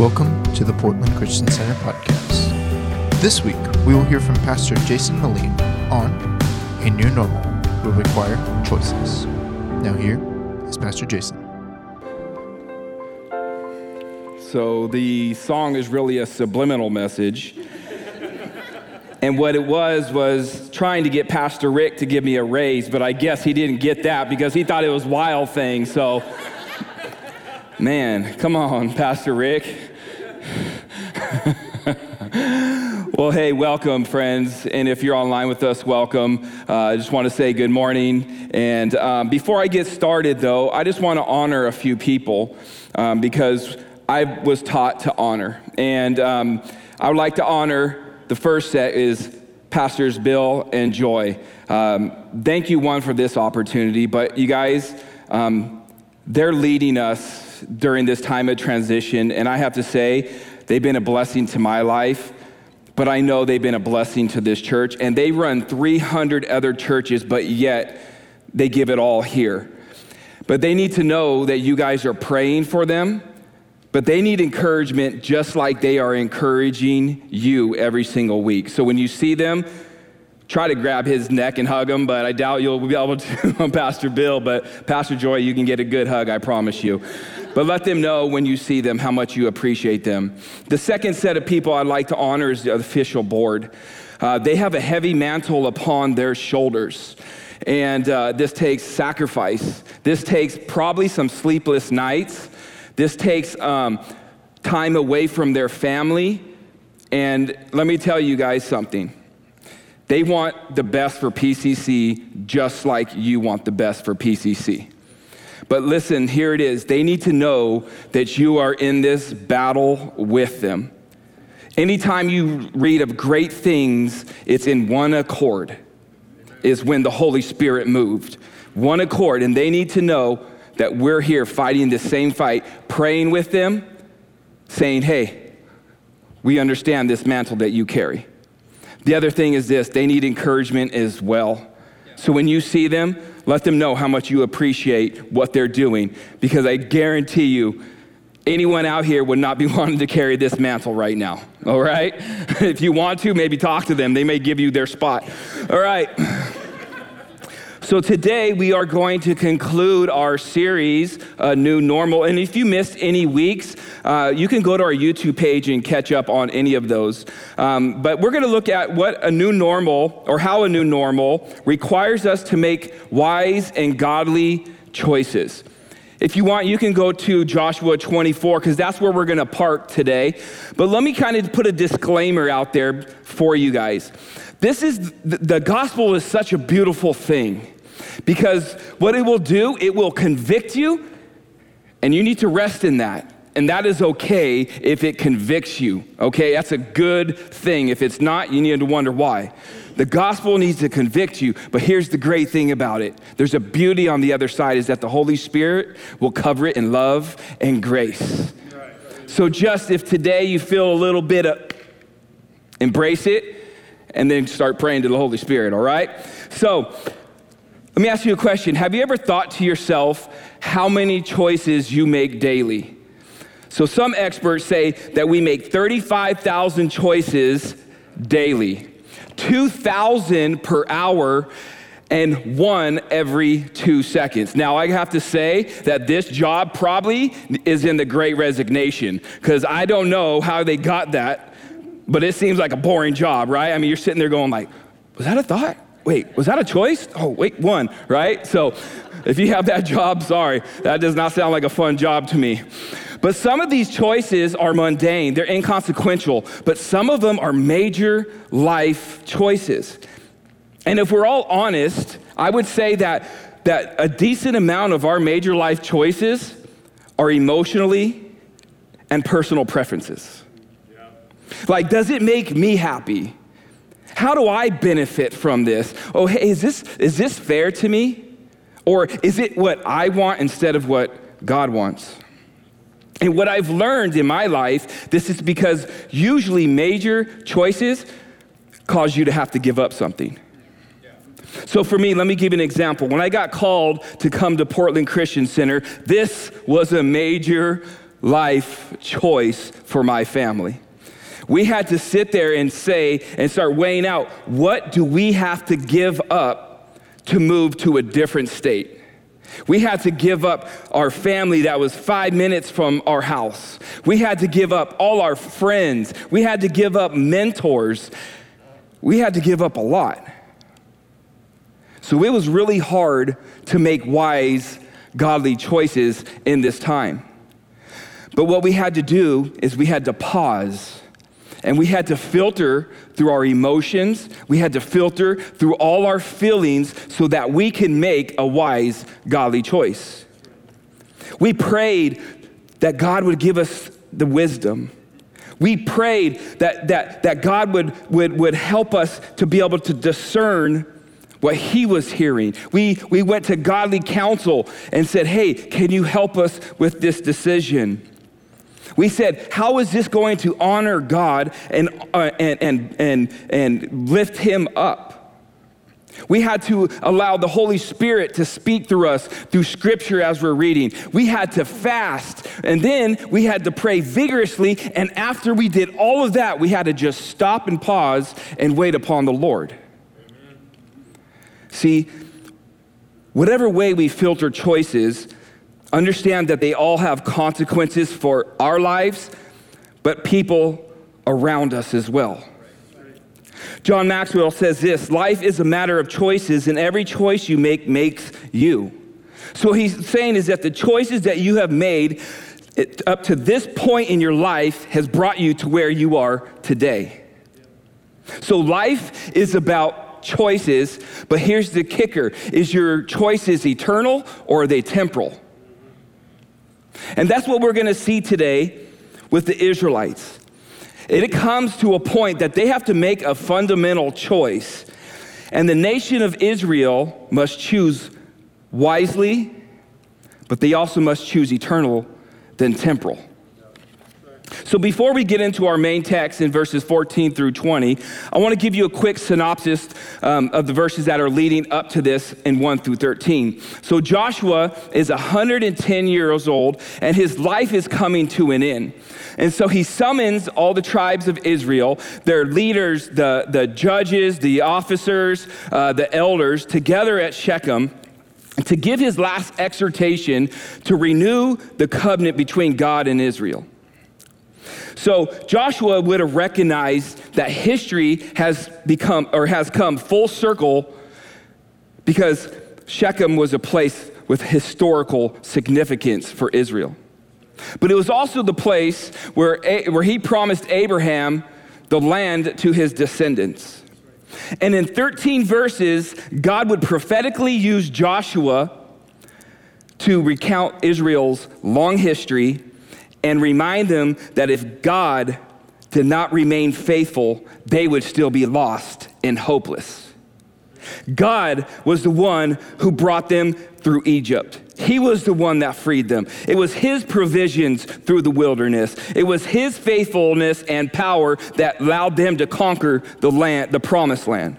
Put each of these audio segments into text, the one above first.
Welcome to the Portland Christian Center podcast. This week, we will hear from Pastor Jason Meleen on A New Normal Will Require Choices. Now, here is Pastor Jason. So, the song is really a subliminal message. And what it was was trying to get Pastor Rick to give me a raise, but I guess he didn't get that because he thought it was wild thing. So, man, come on, Pastor Rick. Well, hey, welcome, friends. And if you're online with us, welcome. Uh, I just want to say good morning. And um, before I get started, though, I just want to honor a few people um, because I was taught to honor. And um, I would like to honor the first set is Pastors Bill and Joy. Um, thank you, one, for this opportunity, but you guys, um, they're leading us during this time of transition, and I have to say, they've been a blessing to my life, but I know they've been a blessing to this church, and they run 300 other churches, but yet they give it all here. But they need to know that you guys are praying for them but they need encouragement just like they are encouraging you every single week. So when you see them, try to grab his neck and hug him, but I doubt you'll be able to on Pastor Bill. But Pastor Joy, you can get a good hug, I promise you. But let them know when you see them how much you appreciate them. The second set of people I'd like to honor is the official board. Uh, they have a heavy mantle upon their shoulders. And uh, this takes sacrifice. This takes probably some sleepless nights. This takes um, time away from their family. And let me tell you guys something. They want the best for PCC just like you want the best for PCC. But listen, here it is. They need to know that you are in this battle with them. Anytime you read of great things, it's in one accord, is when the Holy Spirit moved. One accord, and they need to know that we're here fighting the same fight, praying with them, saying, hey, we understand this mantle that you carry. The other thing is this they need encouragement as well. So when you see them, let them know how much you appreciate what they're doing because I guarantee you, anyone out here would not be wanting to carry this mantle right now. All right? if you want to, maybe talk to them. They may give you their spot. All right. So today we are going to conclude our series, uh, New Normal. And if you missed any weeks, uh, you can go to our YouTube page and catch up on any of those. Um, but we're going to look at what a new normal, or how a new normal, requires us to make wise and godly choices. If you want, you can go to Joshua 24 because that's where we're going to park today. But let me kind of put a disclaimer out there for you guys. This is the gospel is such a beautiful thing. Because what it will do, it will convict you, and you need to rest in that. And that is okay if it convicts you, okay? That's a good thing. If it's not, you need to wonder why. The gospel needs to convict you, but here's the great thing about it. There's a beauty on the other side is that the Holy Spirit will cover it in love and grace. So just if today you feel a little bit of embrace it and then start praying to the Holy Spirit, all right? So, let me ask you a question. Have you ever thought to yourself how many choices you make daily? So, some experts say that we make 35,000 choices daily, 2,000 per hour, and one every two seconds. Now, I have to say that this job probably is in the great resignation because I don't know how they got that, but it seems like a boring job, right? I mean, you're sitting there going, like, was that a thought? Wait, was that a choice? Oh, wait, one, right? So if you have that job, sorry, that does not sound like a fun job to me. But some of these choices are mundane, they're inconsequential, but some of them are major life choices. And if we're all honest, I would say that, that a decent amount of our major life choices are emotionally and personal preferences. Yeah. Like, does it make me happy? How do I benefit from this? Oh, hey, is this, is this fair to me? Or is it what I want instead of what God wants? And what I've learned in my life, this is because usually major choices cause you to have to give up something. So, for me, let me give you an example. When I got called to come to Portland Christian Center, this was a major life choice for my family. We had to sit there and say and start weighing out what do we have to give up to move to a different state? We had to give up our family that was five minutes from our house. We had to give up all our friends. We had to give up mentors. We had to give up a lot. So it was really hard to make wise, godly choices in this time. But what we had to do is we had to pause and we had to filter through our emotions. We had to filter through all our feelings so that we can make a wise, godly choice. We prayed that God would give us the wisdom. We prayed that, that, that God would, would, would help us to be able to discern what he was hearing. We, we went to godly counsel and said, Hey, can you help us with this decision? We said, how is this going to honor God and, uh, and, and, and, and lift him up? We had to allow the Holy Spirit to speak through us through scripture as we're reading. We had to fast, and then we had to pray vigorously. And after we did all of that, we had to just stop and pause and wait upon the Lord. Amen. See, whatever way we filter choices, Understand that they all have consequences for our lives, but people around us as well. John Maxwell says this life is a matter of choices, and every choice you make makes you. So, he's saying is that the choices that you have made up to this point in your life has brought you to where you are today. So, life is about choices, but here's the kicker is your choices eternal or are they temporal? And that's what we're going to see today with the Israelites. It comes to a point that they have to make a fundamental choice. And the nation of Israel must choose wisely, but they also must choose eternal than temporal. So, before we get into our main text in verses 14 through 20, I want to give you a quick synopsis um, of the verses that are leading up to this in 1 through 13. So, Joshua is 110 years old, and his life is coming to an end. And so he summons all the tribes of Israel, their leaders, the, the judges, the officers, uh, the elders, together at Shechem to give his last exhortation to renew the covenant between God and Israel. So Joshua would have recognized that history has become or has come full circle because Shechem was a place with historical significance for Israel. But it was also the place where, where he promised Abraham the land to his descendants. And in 13 verses, God would prophetically use Joshua to recount Israel's long history and remind them that if God did not remain faithful, they would still be lost and hopeless. God was the one who brought them through Egypt. He was the one that freed them. It was His provisions through the wilderness. It was His faithfulness and power that allowed them to conquer the land, the promised land.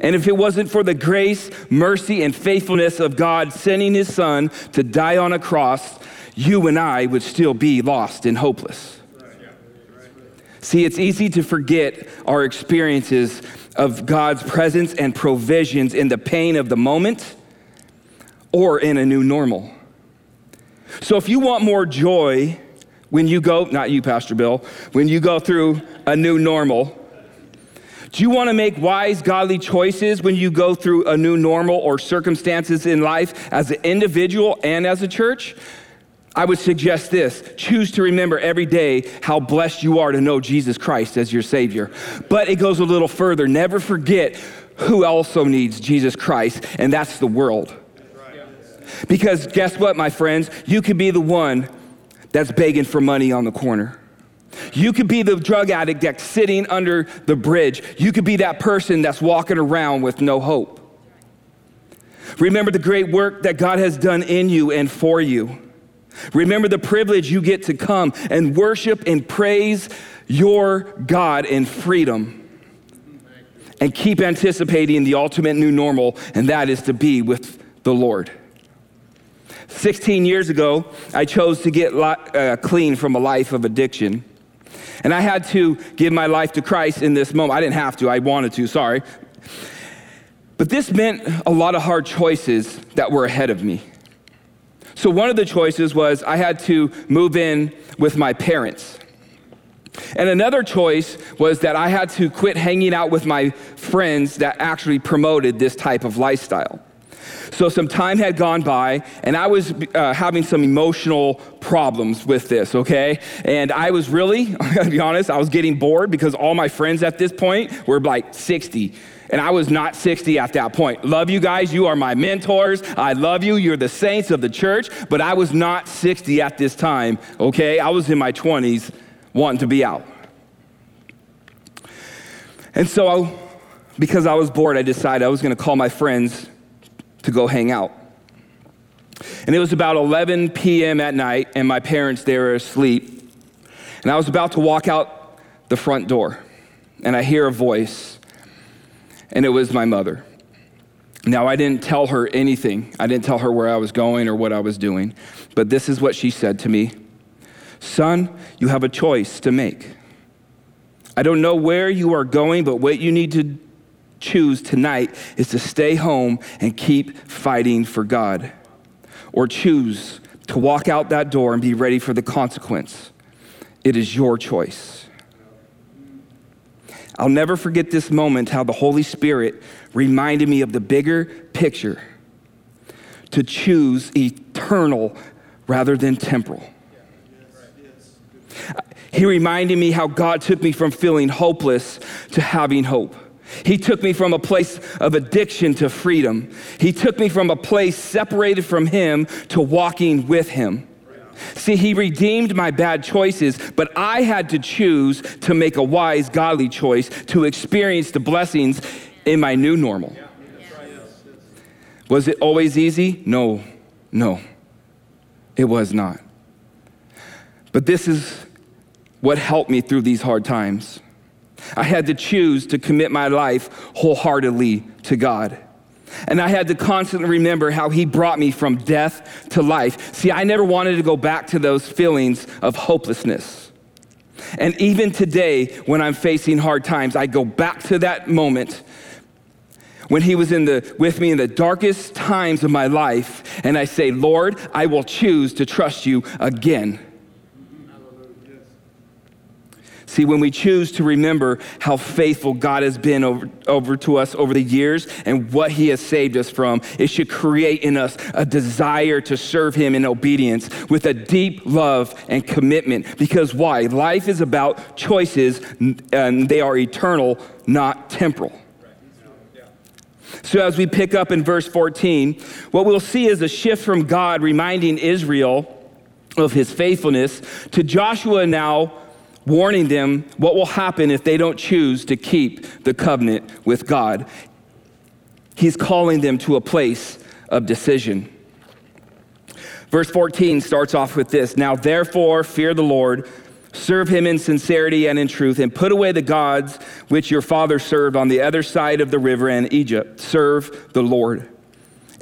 And if it wasn't for the grace, mercy, and faithfulness of God sending His Son to die on a cross, you and I would still be lost and hopeless. See, it's easy to forget our experiences of God's presence and provisions in the pain of the moment or in a new normal. So if you want more joy when you go, not you, Pastor Bill, when you go through a new normal, do you want to make wise, godly choices when you go through a new normal or circumstances in life as an individual and as a church? I would suggest this choose to remember every day how blessed you are to know Jesus Christ as your Savior. But it goes a little further. Never forget who also needs Jesus Christ, and that's the world. Because guess what, my friends? You could be the one that's begging for money on the corner. You could be the drug addict that's sitting under the bridge. You could be that person that's walking around with no hope. Remember the great work that God has done in you and for you. Remember the privilege you get to come and worship and praise your God in freedom. And keep anticipating the ultimate new normal, and that is to be with the Lord. 16 years ago, I chose to get uh, clean from a life of addiction. And I had to give my life to Christ in this moment. I didn't have to, I wanted to, sorry. But this meant a lot of hard choices that were ahead of me. So, one of the choices was I had to move in with my parents. And another choice was that I had to quit hanging out with my friends that actually promoted this type of lifestyle. So some time had gone by, and I was uh, having some emotional problems with this, okay? And I was really, I gotta be honest, I was getting bored because all my friends at this point were like 60. And I was not 60 at that point. Love you guys. You are my mentors. I love you. You're the saints of the church. But I was not 60 at this time, okay? I was in my 20s wanting to be out. And so, because I was bored, I decided I was going to call my friends to go hang out. And it was about 11 p.m. at night, and my parents, they were asleep. And I was about to walk out the front door, and I hear a voice, and it was my mother. Now, I didn't tell her anything. I didn't tell her where I was going or what I was doing, but this is what she said to me Son, you have a choice to make. I don't know where you are going, but what you need to choose tonight is to stay home and keep fighting for God. Or choose to walk out that door and be ready for the consequence. It is your choice. I'll never forget this moment how the Holy Spirit reminded me of the bigger picture to choose eternal rather than temporal. He reminded me how God took me from feeling hopeless to having hope. He took me from a place of addiction to freedom. He took me from a place separated from Him to walking with Him. See, He redeemed my bad choices, but I had to choose to make a wise, godly choice to experience the blessings in my new normal. Was it always easy? No, no, it was not. But this is what helped me through these hard times. I had to choose to commit my life wholeheartedly to God. And I had to constantly remember how he brought me from death to life. See, I never wanted to go back to those feelings of hopelessness. And even today, when I'm facing hard times, I go back to that moment when he was in the, with me in the darkest times of my life, and I say, Lord, I will choose to trust you again. See, when we choose to remember how faithful God has been over, over to us over the years and what he has saved us from, it should create in us a desire to serve him in obedience with a deep love and commitment. Because why? Life is about choices and they are eternal, not temporal. So, as we pick up in verse 14, what we'll see is a shift from God reminding Israel of his faithfulness to Joshua now warning them what will happen if they don't choose to keep the covenant with God. He's calling them to a place of decision. Verse 14 starts off with this Now, therefore, fear the Lord, serve him in sincerity and in truth, and put away the gods which your father served on the other side of the river in Egypt. Serve the Lord.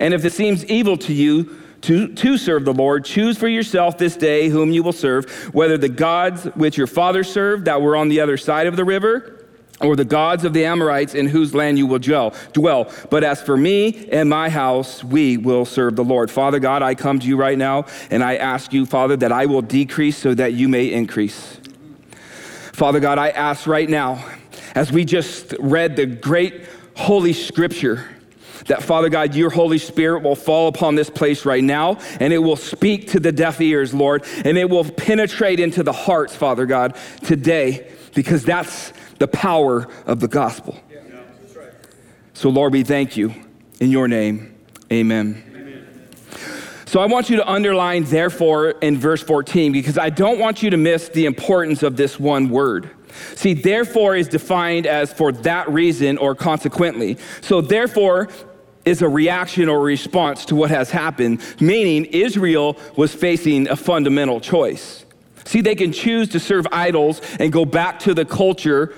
And if it seems evil to you, to, to serve the Lord, choose for yourself this day whom you will serve, whether the gods which your father served that were on the other side of the river, or the gods of the Amorites in whose land you will dwell. But as for me and my house, we will serve the Lord. Father God, I come to you right now and I ask you, Father, that I will decrease so that you may increase. Father God, I ask right now, as we just read the great holy scripture, that Father God, your Holy Spirit will fall upon this place right now and it will speak to the deaf ears, Lord, and it will penetrate into the hearts, Father God, today, because that's the power of the gospel. So, Lord, we thank you in your name. Amen. So I want you to underline therefore in verse 14 because I don't want you to miss the importance of this one word. See, therefore is defined as for that reason or consequently. So, therefore is a reaction or response to what has happened, meaning Israel was facing a fundamental choice. See, they can choose to serve idols and go back to the culture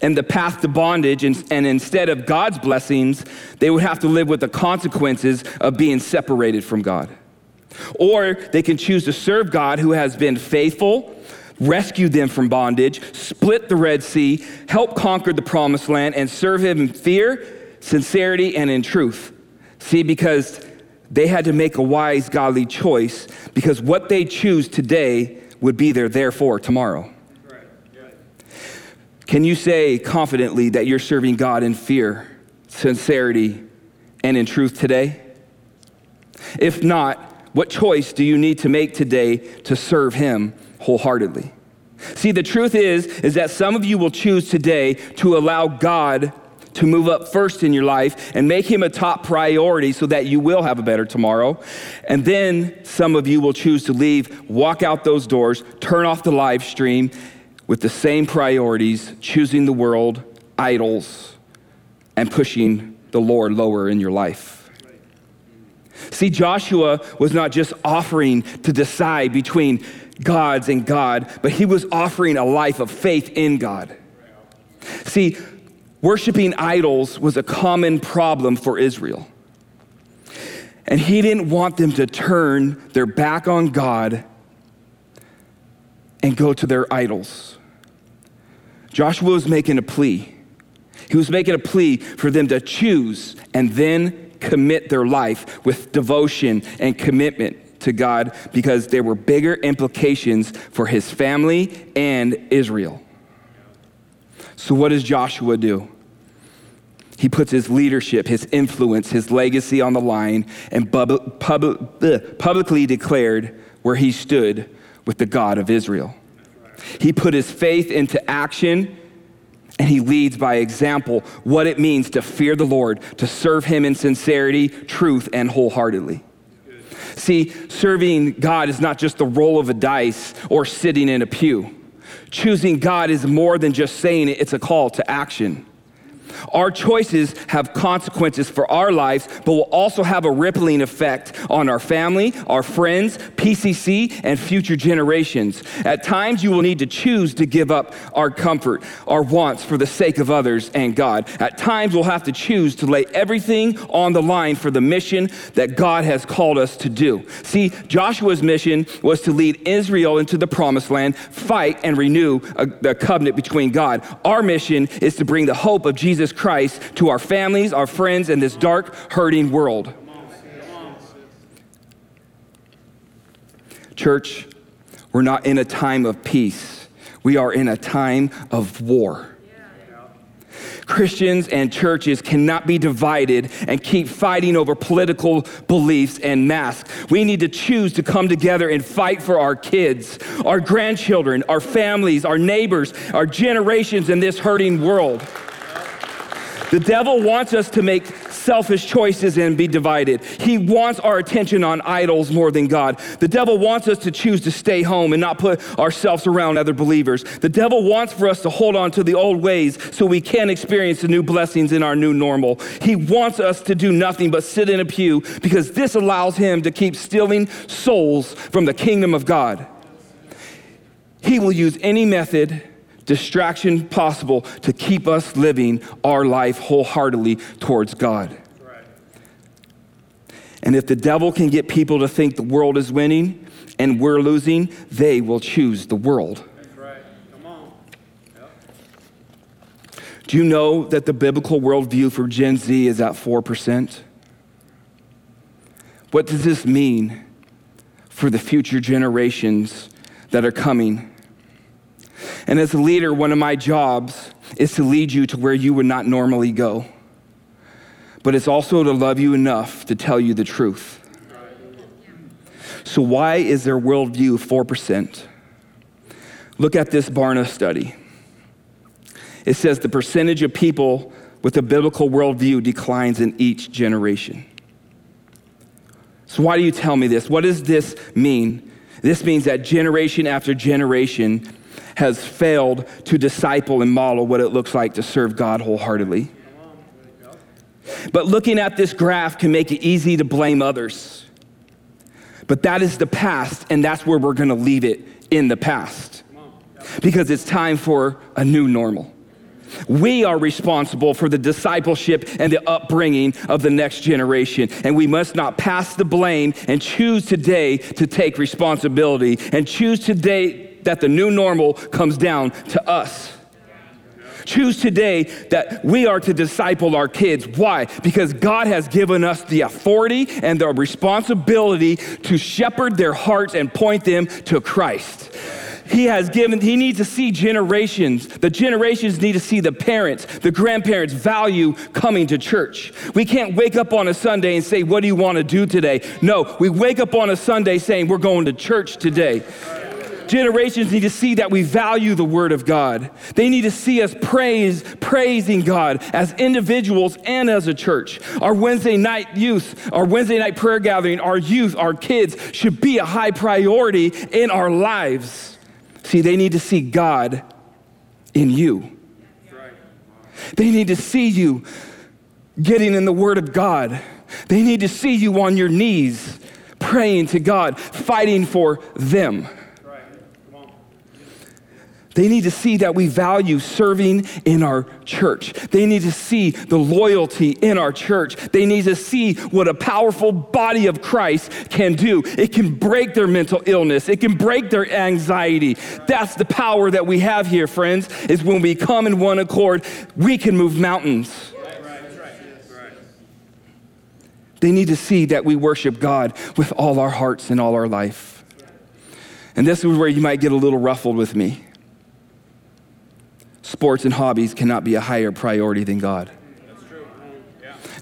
and the path to bondage, and, and, instead of God's blessings, they would have to live with the consequences of being separated from God. Or they can choose to serve God who has been faithful, rescued them from bondage, split the Red Sea, help conquer the promised land, and serve him in fear, sincerity, and in truth. See, because they had to make a wise, godly choice, because what they choose today would be their therefore tomorrow. Can you say confidently that you're serving God in fear, sincerity, and in truth today? If not, what choice do you need to make today to serve Him wholeheartedly? See, the truth is, is that some of you will choose today to allow God to move up first in your life and make him a top priority so that you will have a better tomorrow. And then some of you will choose to leave, walk out those doors, turn off the live stream with the same priorities, choosing the world, idols, and pushing the Lord lower in your life. See, Joshua was not just offering to decide between gods and God, but he was offering a life of faith in God. See, worshiping idols was a common problem for Israel. And he didn't want them to turn their back on God and go to their idols. Joshua was making a plea. He was making a plea for them to choose and then commit their life with devotion and commitment to God because there were bigger implications for his family and Israel. So, what does Joshua do? He puts his leadership, his influence, his legacy on the line and pub- pub- publicly declared where he stood with the God of Israel. He put his faith into action and he leads by example what it means to fear the Lord, to serve him in sincerity, truth, and wholeheartedly. See, serving God is not just the roll of a dice or sitting in a pew. Choosing God is more than just saying it, it's a call to action. Our choices have consequences for our lives, but will also have a rippling effect on our family, our friends, PCC, and future generations. At times, you will need to choose to give up our comfort, our wants for the sake of others and God. At times, we'll have to choose to lay everything on the line for the mission that God has called us to do. See, Joshua's mission was to lead Israel into the promised land, fight, and renew a covenant between God. Our mission is to bring the hope of Jesus Jesus Christ to our families, our friends, and this dark, hurting world. Church, we're not in a time of peace. We are in a time of war. Christians and churches cannot be divided and keep fighting over political beliefs and masks. We need to choose to come together and fight for our kids, our grandchildren, our families, our neighbors, our generations in this hurting world. The devil wants us to make selfish choices and be divided. He wants our attention on idols more than God. The devil wants us to choose to stay home and not put ourselves around other believers. The devil wants for us to hold on to the old ways so we can experience the new blessings in our new normal. He wants us to do nothing but sit in a pew because this allows him to keep stealing souls from the kingdom of God. He will use any method distraction possible to keep us living our life wholeheartedly towards God. And if the devil can get people to think the world is winning and we're losing, they will choose the world. Do you know that the biblical worldview for Gen Z is at 4%? What does this mean for the future generations that are coming? And as a leader, one of my jobs is to lead you to where you would not normally go. But it's also to love you enough to tell you the truth. So, why is their worldview 4%? Look at this Barna study. It says the percentage of people with a biblical worldview declines in each generation. So, why do you tell me this? What does this mean? This means that generation after generation, has failed to disciple and model what it looks like to serve God wholeheartedly. But looking at this graph can make it easy to blame others. But that is the past, and that's where we're gonna leave it in the past. Because it's time for a new normal. We are responsible for the discipleship and the upbringing of the next generation. And we must not pass the blame and choose today to take responsibility and choose today that the new normal comes down to us. Choose today that we are to disciple our kids. Why? Because God has given us the authority and the responsibility to shepherd their hearts and point them to Christ. He has given, he needs to see generations. The generations need to see the parents, the grandparents value coming to church. We can't wake up on a Sunday and say, What do you want to do today? No, we wake up on a Sunday saying, We're going to church today. Generations need to see that we value the Word of God. They need to see us praise, praising God as individuals and as a church. Our Wednesday night youth, our Wednesday night prayer gathering, our youth, our kids should be a high priority in our lives. See, they need to see God in you. They need to see you getting in the Word of God. They need to see you on your knees praying to God, fighting for them. They need to see that we value serving in our church. They need to see the loyalty in our church. They need to see what a powerful body of Christ can do. It can break their mental illness, it can break their anxiety. That's the power that we have here, friends, is when we come in one accord, we can move mountains. They need to see that we worship God with all our hearts and all our life. And this is where you might get a little ruffled with me sports and hobbies cannot be a higher priority than God.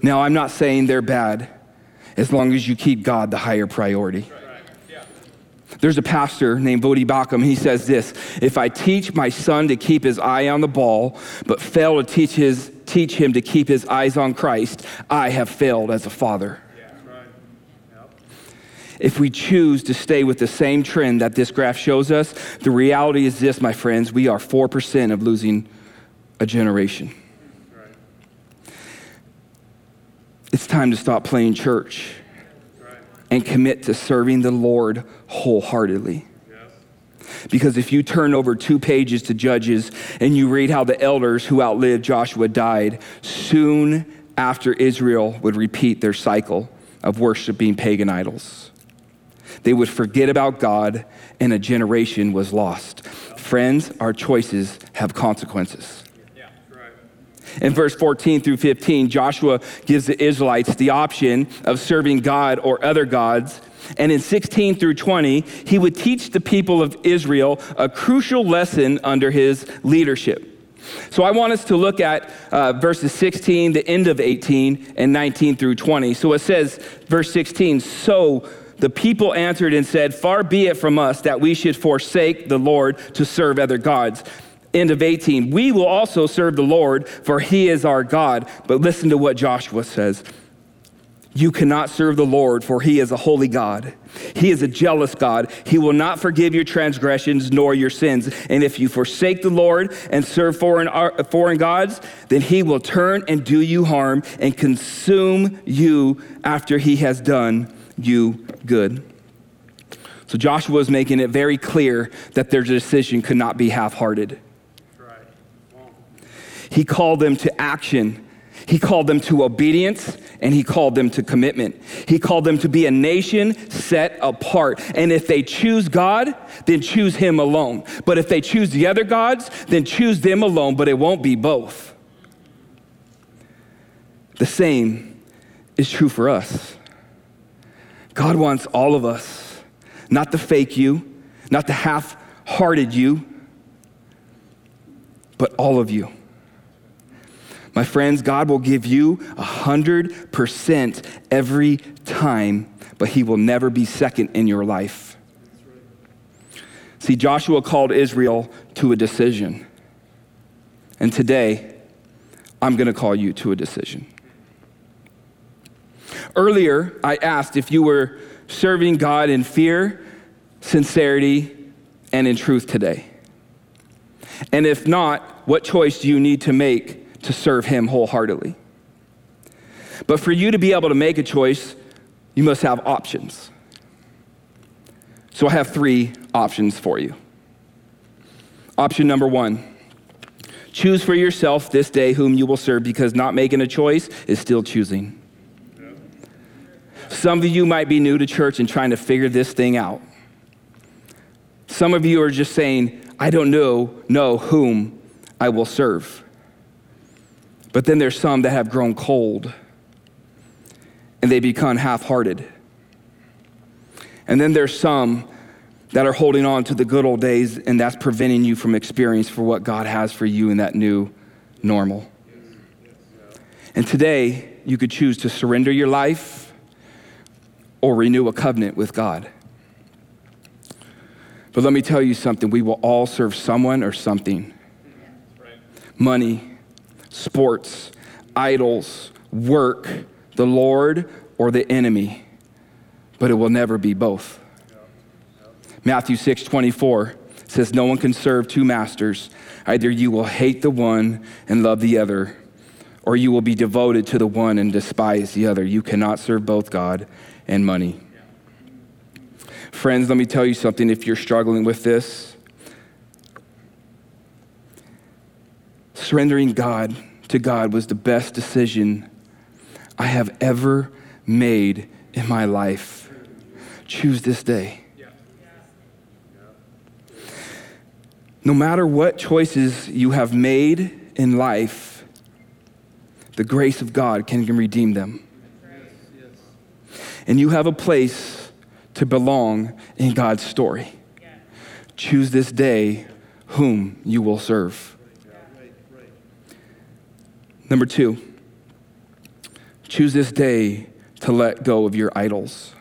Now, I'm not saying they're bad as long as you keep God the higher priority. There's a pastor named Voddie Baucham. He says this If I teach my son to keep his eye on the ball, but fail to teach, his, teach him to keep his eyes on Christ, I have failed as a father if we choose to stay with the same trend that this graph shows us, the reality is this, my friends we are 4% of losing a generation. Right. It's time to stop playing church right. and commit to serving the Lord wholeheartedly. Because if you turn over two pages to Judges and you read how the elders who outlived Joshua died, soon after Israel would repeat their cycle of worshiping pagan idols. They would forget about God, and a generation was lost. Friends, our choices have consequences. In verse 14 through 15, Joshua gives the Israelites the option of serving God or other gods. And in 16 through 20, he would teach the people of Israel a crucial lesson under his leadership. So I want us to look at uh, verses 16, the end of 18, and 19 through 20. So it says, verse 16, so the people answered and said, Far be it from us that we should forsake the Lord to serve other gods. End of 18. We will also serve the Lord, for he is our God. But listen to what Joshua says. You cannot serve the Lord, for he is a holy God. He is a jealous God. He will not forgive your transgressions nor your sins. And if you forsake the Lord and serve foreign, uh, foreign gods, then he will turn and do you harm and consume you after he has done you good. So Joshua is making it very clear that their decision could not be half hearted. He called them to action. He called them to obedience and he called them to commitment. He called them to be a nation set apart. And if they choose God, then choose him alone. But if they choose the other gods, then choose them alone, but it won't be both. The same is true for us. God wants all of us, not the fake you, not the half hearted you, but all of you. My friends, God will give you 100% every time, but He will never be second in your life. See, Joshua called Israel to a decision. And today, I'm going to call you to a decision. Earlier, I asked if you were serving God in fear, sincerity, and in truth today. And if not, what choice do you need to make to serve Him wholeheartedly? But for you to be able to make a choice, you must have options. So I have three options for you. Option number one Choose for yourself this day whom you will serve because not making a choice is still choosing. Some of you might be new to church and trying to figure this thing out. Some of you are just saying, I don't know, know whom I will serve. But then there's some that have grown cold and they become half hearted. And then there's some that are holding on to the good old days, and that's preventing you from experience for what God has for you in that new normal. And today, you could choose to surrender your life or renew a covenant with God. But let me tell you something we will all serve someone or something money, sports, idols, work, the Lord, or the enemy. But it will never be both. Matthew 6 24 says, No one can serve two masters. Either you will hate the one and love the other, or you will be devoted to the one and despise the other. You cannot serve both God and money. Friends, let me tell you something if you're struggling with this. Surrendering God to God was the best decision I have ever made in my life. Choose this day. No matter what choices you have made in life, the grace of God can redeem them. And you have a place to belong in God's story. Choose this day whom you will serve. Number two, choose this day to let go of your idols.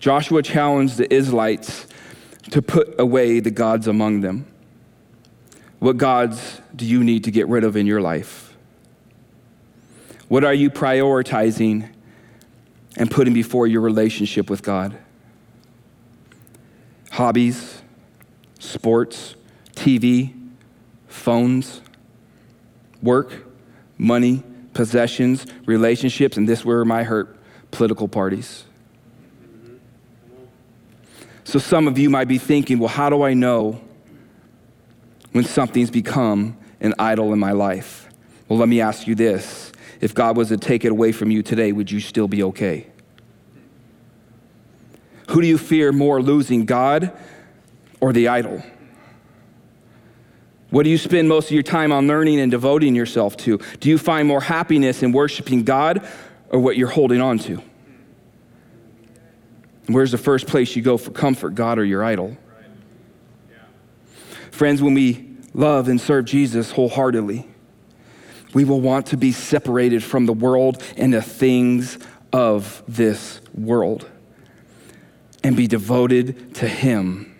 Joshua challenged the Israelites to put away the gods among them. What gods do you need to get rid of in your life? What are you prioritizing and putting before your relationship with God? Hobbies, sports, TV, phones, work, money, possessions, relationships, and this where my hurt political parties. So some of you might be thinking, well, how do I know when something's become an idol in my life? Well, let me ask you this. If God was to take it away from you today, would you still be okay? Who do you fear more losing, God or the idol? What do you spend most of your time on learning and devoting yourself to? Do you find more happiness in worshiping God or what you're holding on to? Where's the first place you go for comfort, God or your idol? Friends, when we love and serve Jesus wholeheartedly, we will want to be separated from the world and the things of this world and be devoted to Him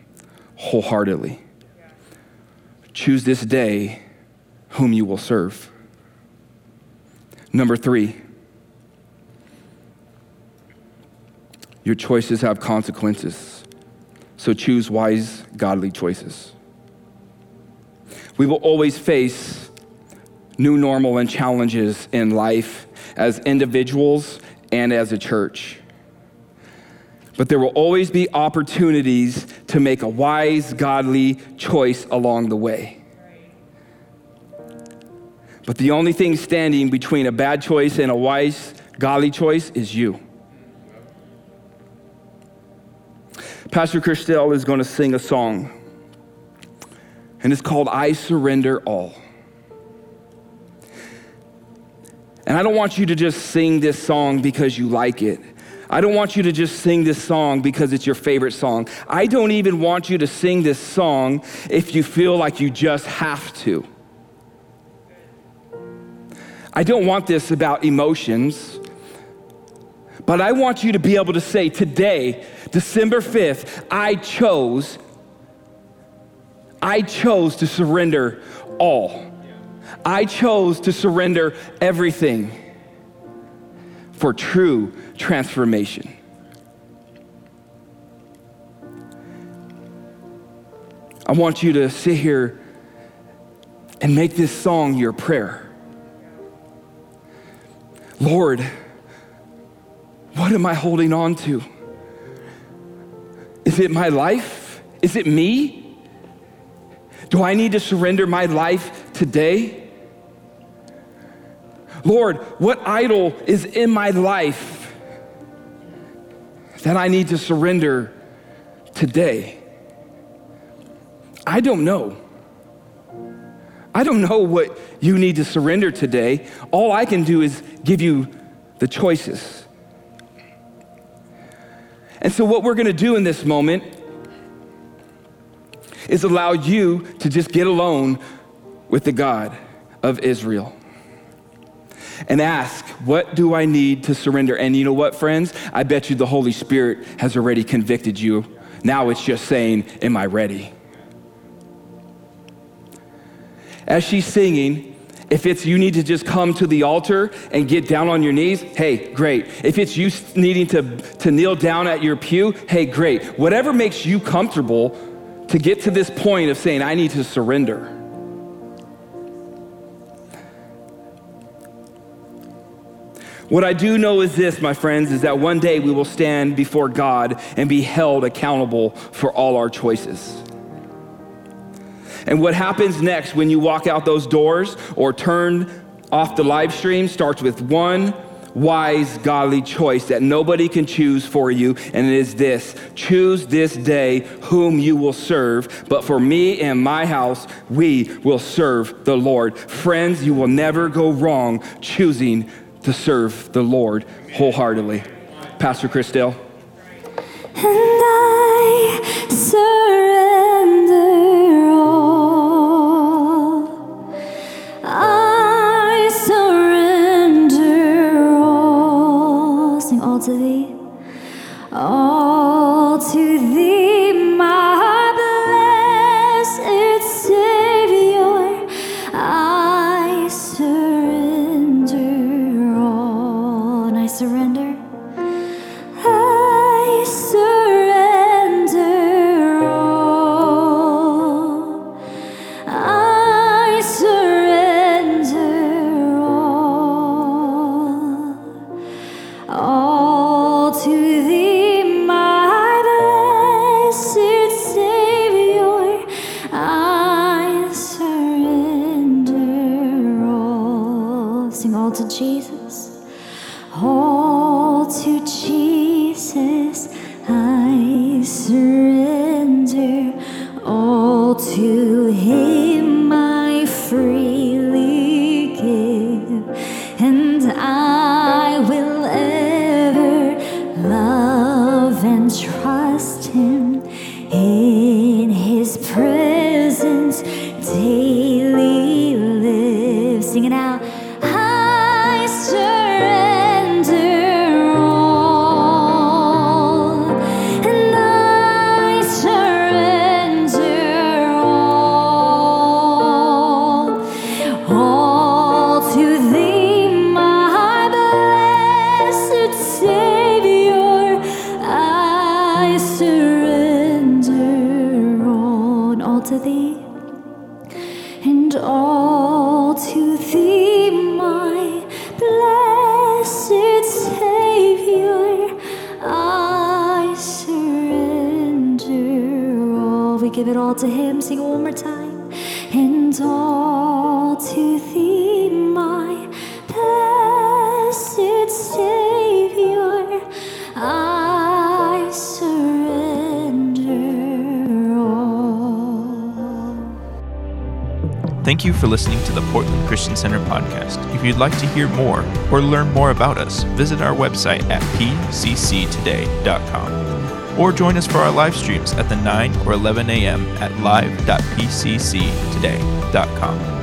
wholeheartedly. Choose this day whom you will serve. Number three, Your choices have consequences. So choose wise, godly choices. We will always face new normal and challenges in life as individuals and as a church. But there will always be opportunities to make a wise, godly choice along the way. But the only thing standing between a bad choice and a wise, godly choice is you. Pastor Christelle is going to sing a song, and it's called I Surrender All. And I don't want you to just sing this song because you like it. I don't want you to just sing this song because it's your favorite song. I don't even want you to sing this song if you feel like you just have to. I don't want this about emotions. But I want you to be able to say today, December 5th, I chose, I chose to surrender all. I chose to surrender everything for true transformation. I want you to sit here and make this song your prayer. Lord, what am I holding on to? Is it my life? Is it me? Do I need to surrender my life today? Lord, what idol is in my life that I need to surrender today? I don't know. I don't know what you need to surrender today. All I can do is give you the choices. And so, what we're going to do in this moment is allow you to just get alone with the God of Israel and ask, What do I need to surrender? And you know what, friends? I bet you the Holy Spirit has already convicted you. Now it's just saying, Am I ready? As she's singing, if it's you need to just come to the altar and get down on your knees, hey, great. If it's you needing to, to kneel down at your pew, hey, great. Whatever makes you comfortable to get to this point of saying, I need to surrender. What I do know is this, my friends, is that one day we will stand before God and be held accountable for all our choices. And what happens next when you walk out those doors or turn off the live stream starts with one wise, godly choice that nobody can choose for you, and it is this choose this day whom you will serve. But for me and my house, we will serve the Lord. Friends, you will never go wrong choosing to serve the Lord wholeheartedly. Pastor Chris Dale. And I all to thee, my blessed Savior, I surrender all. We give it all to Him. Sing it one more time. And all to thee, my Thank you for listening to the Portland Christian Center podcast. If you'd like to hear more or learn more about us, visit our website at pcctoday.com or join us for our live streams at the 9 or 11 a.m. at live.pcctoday.com.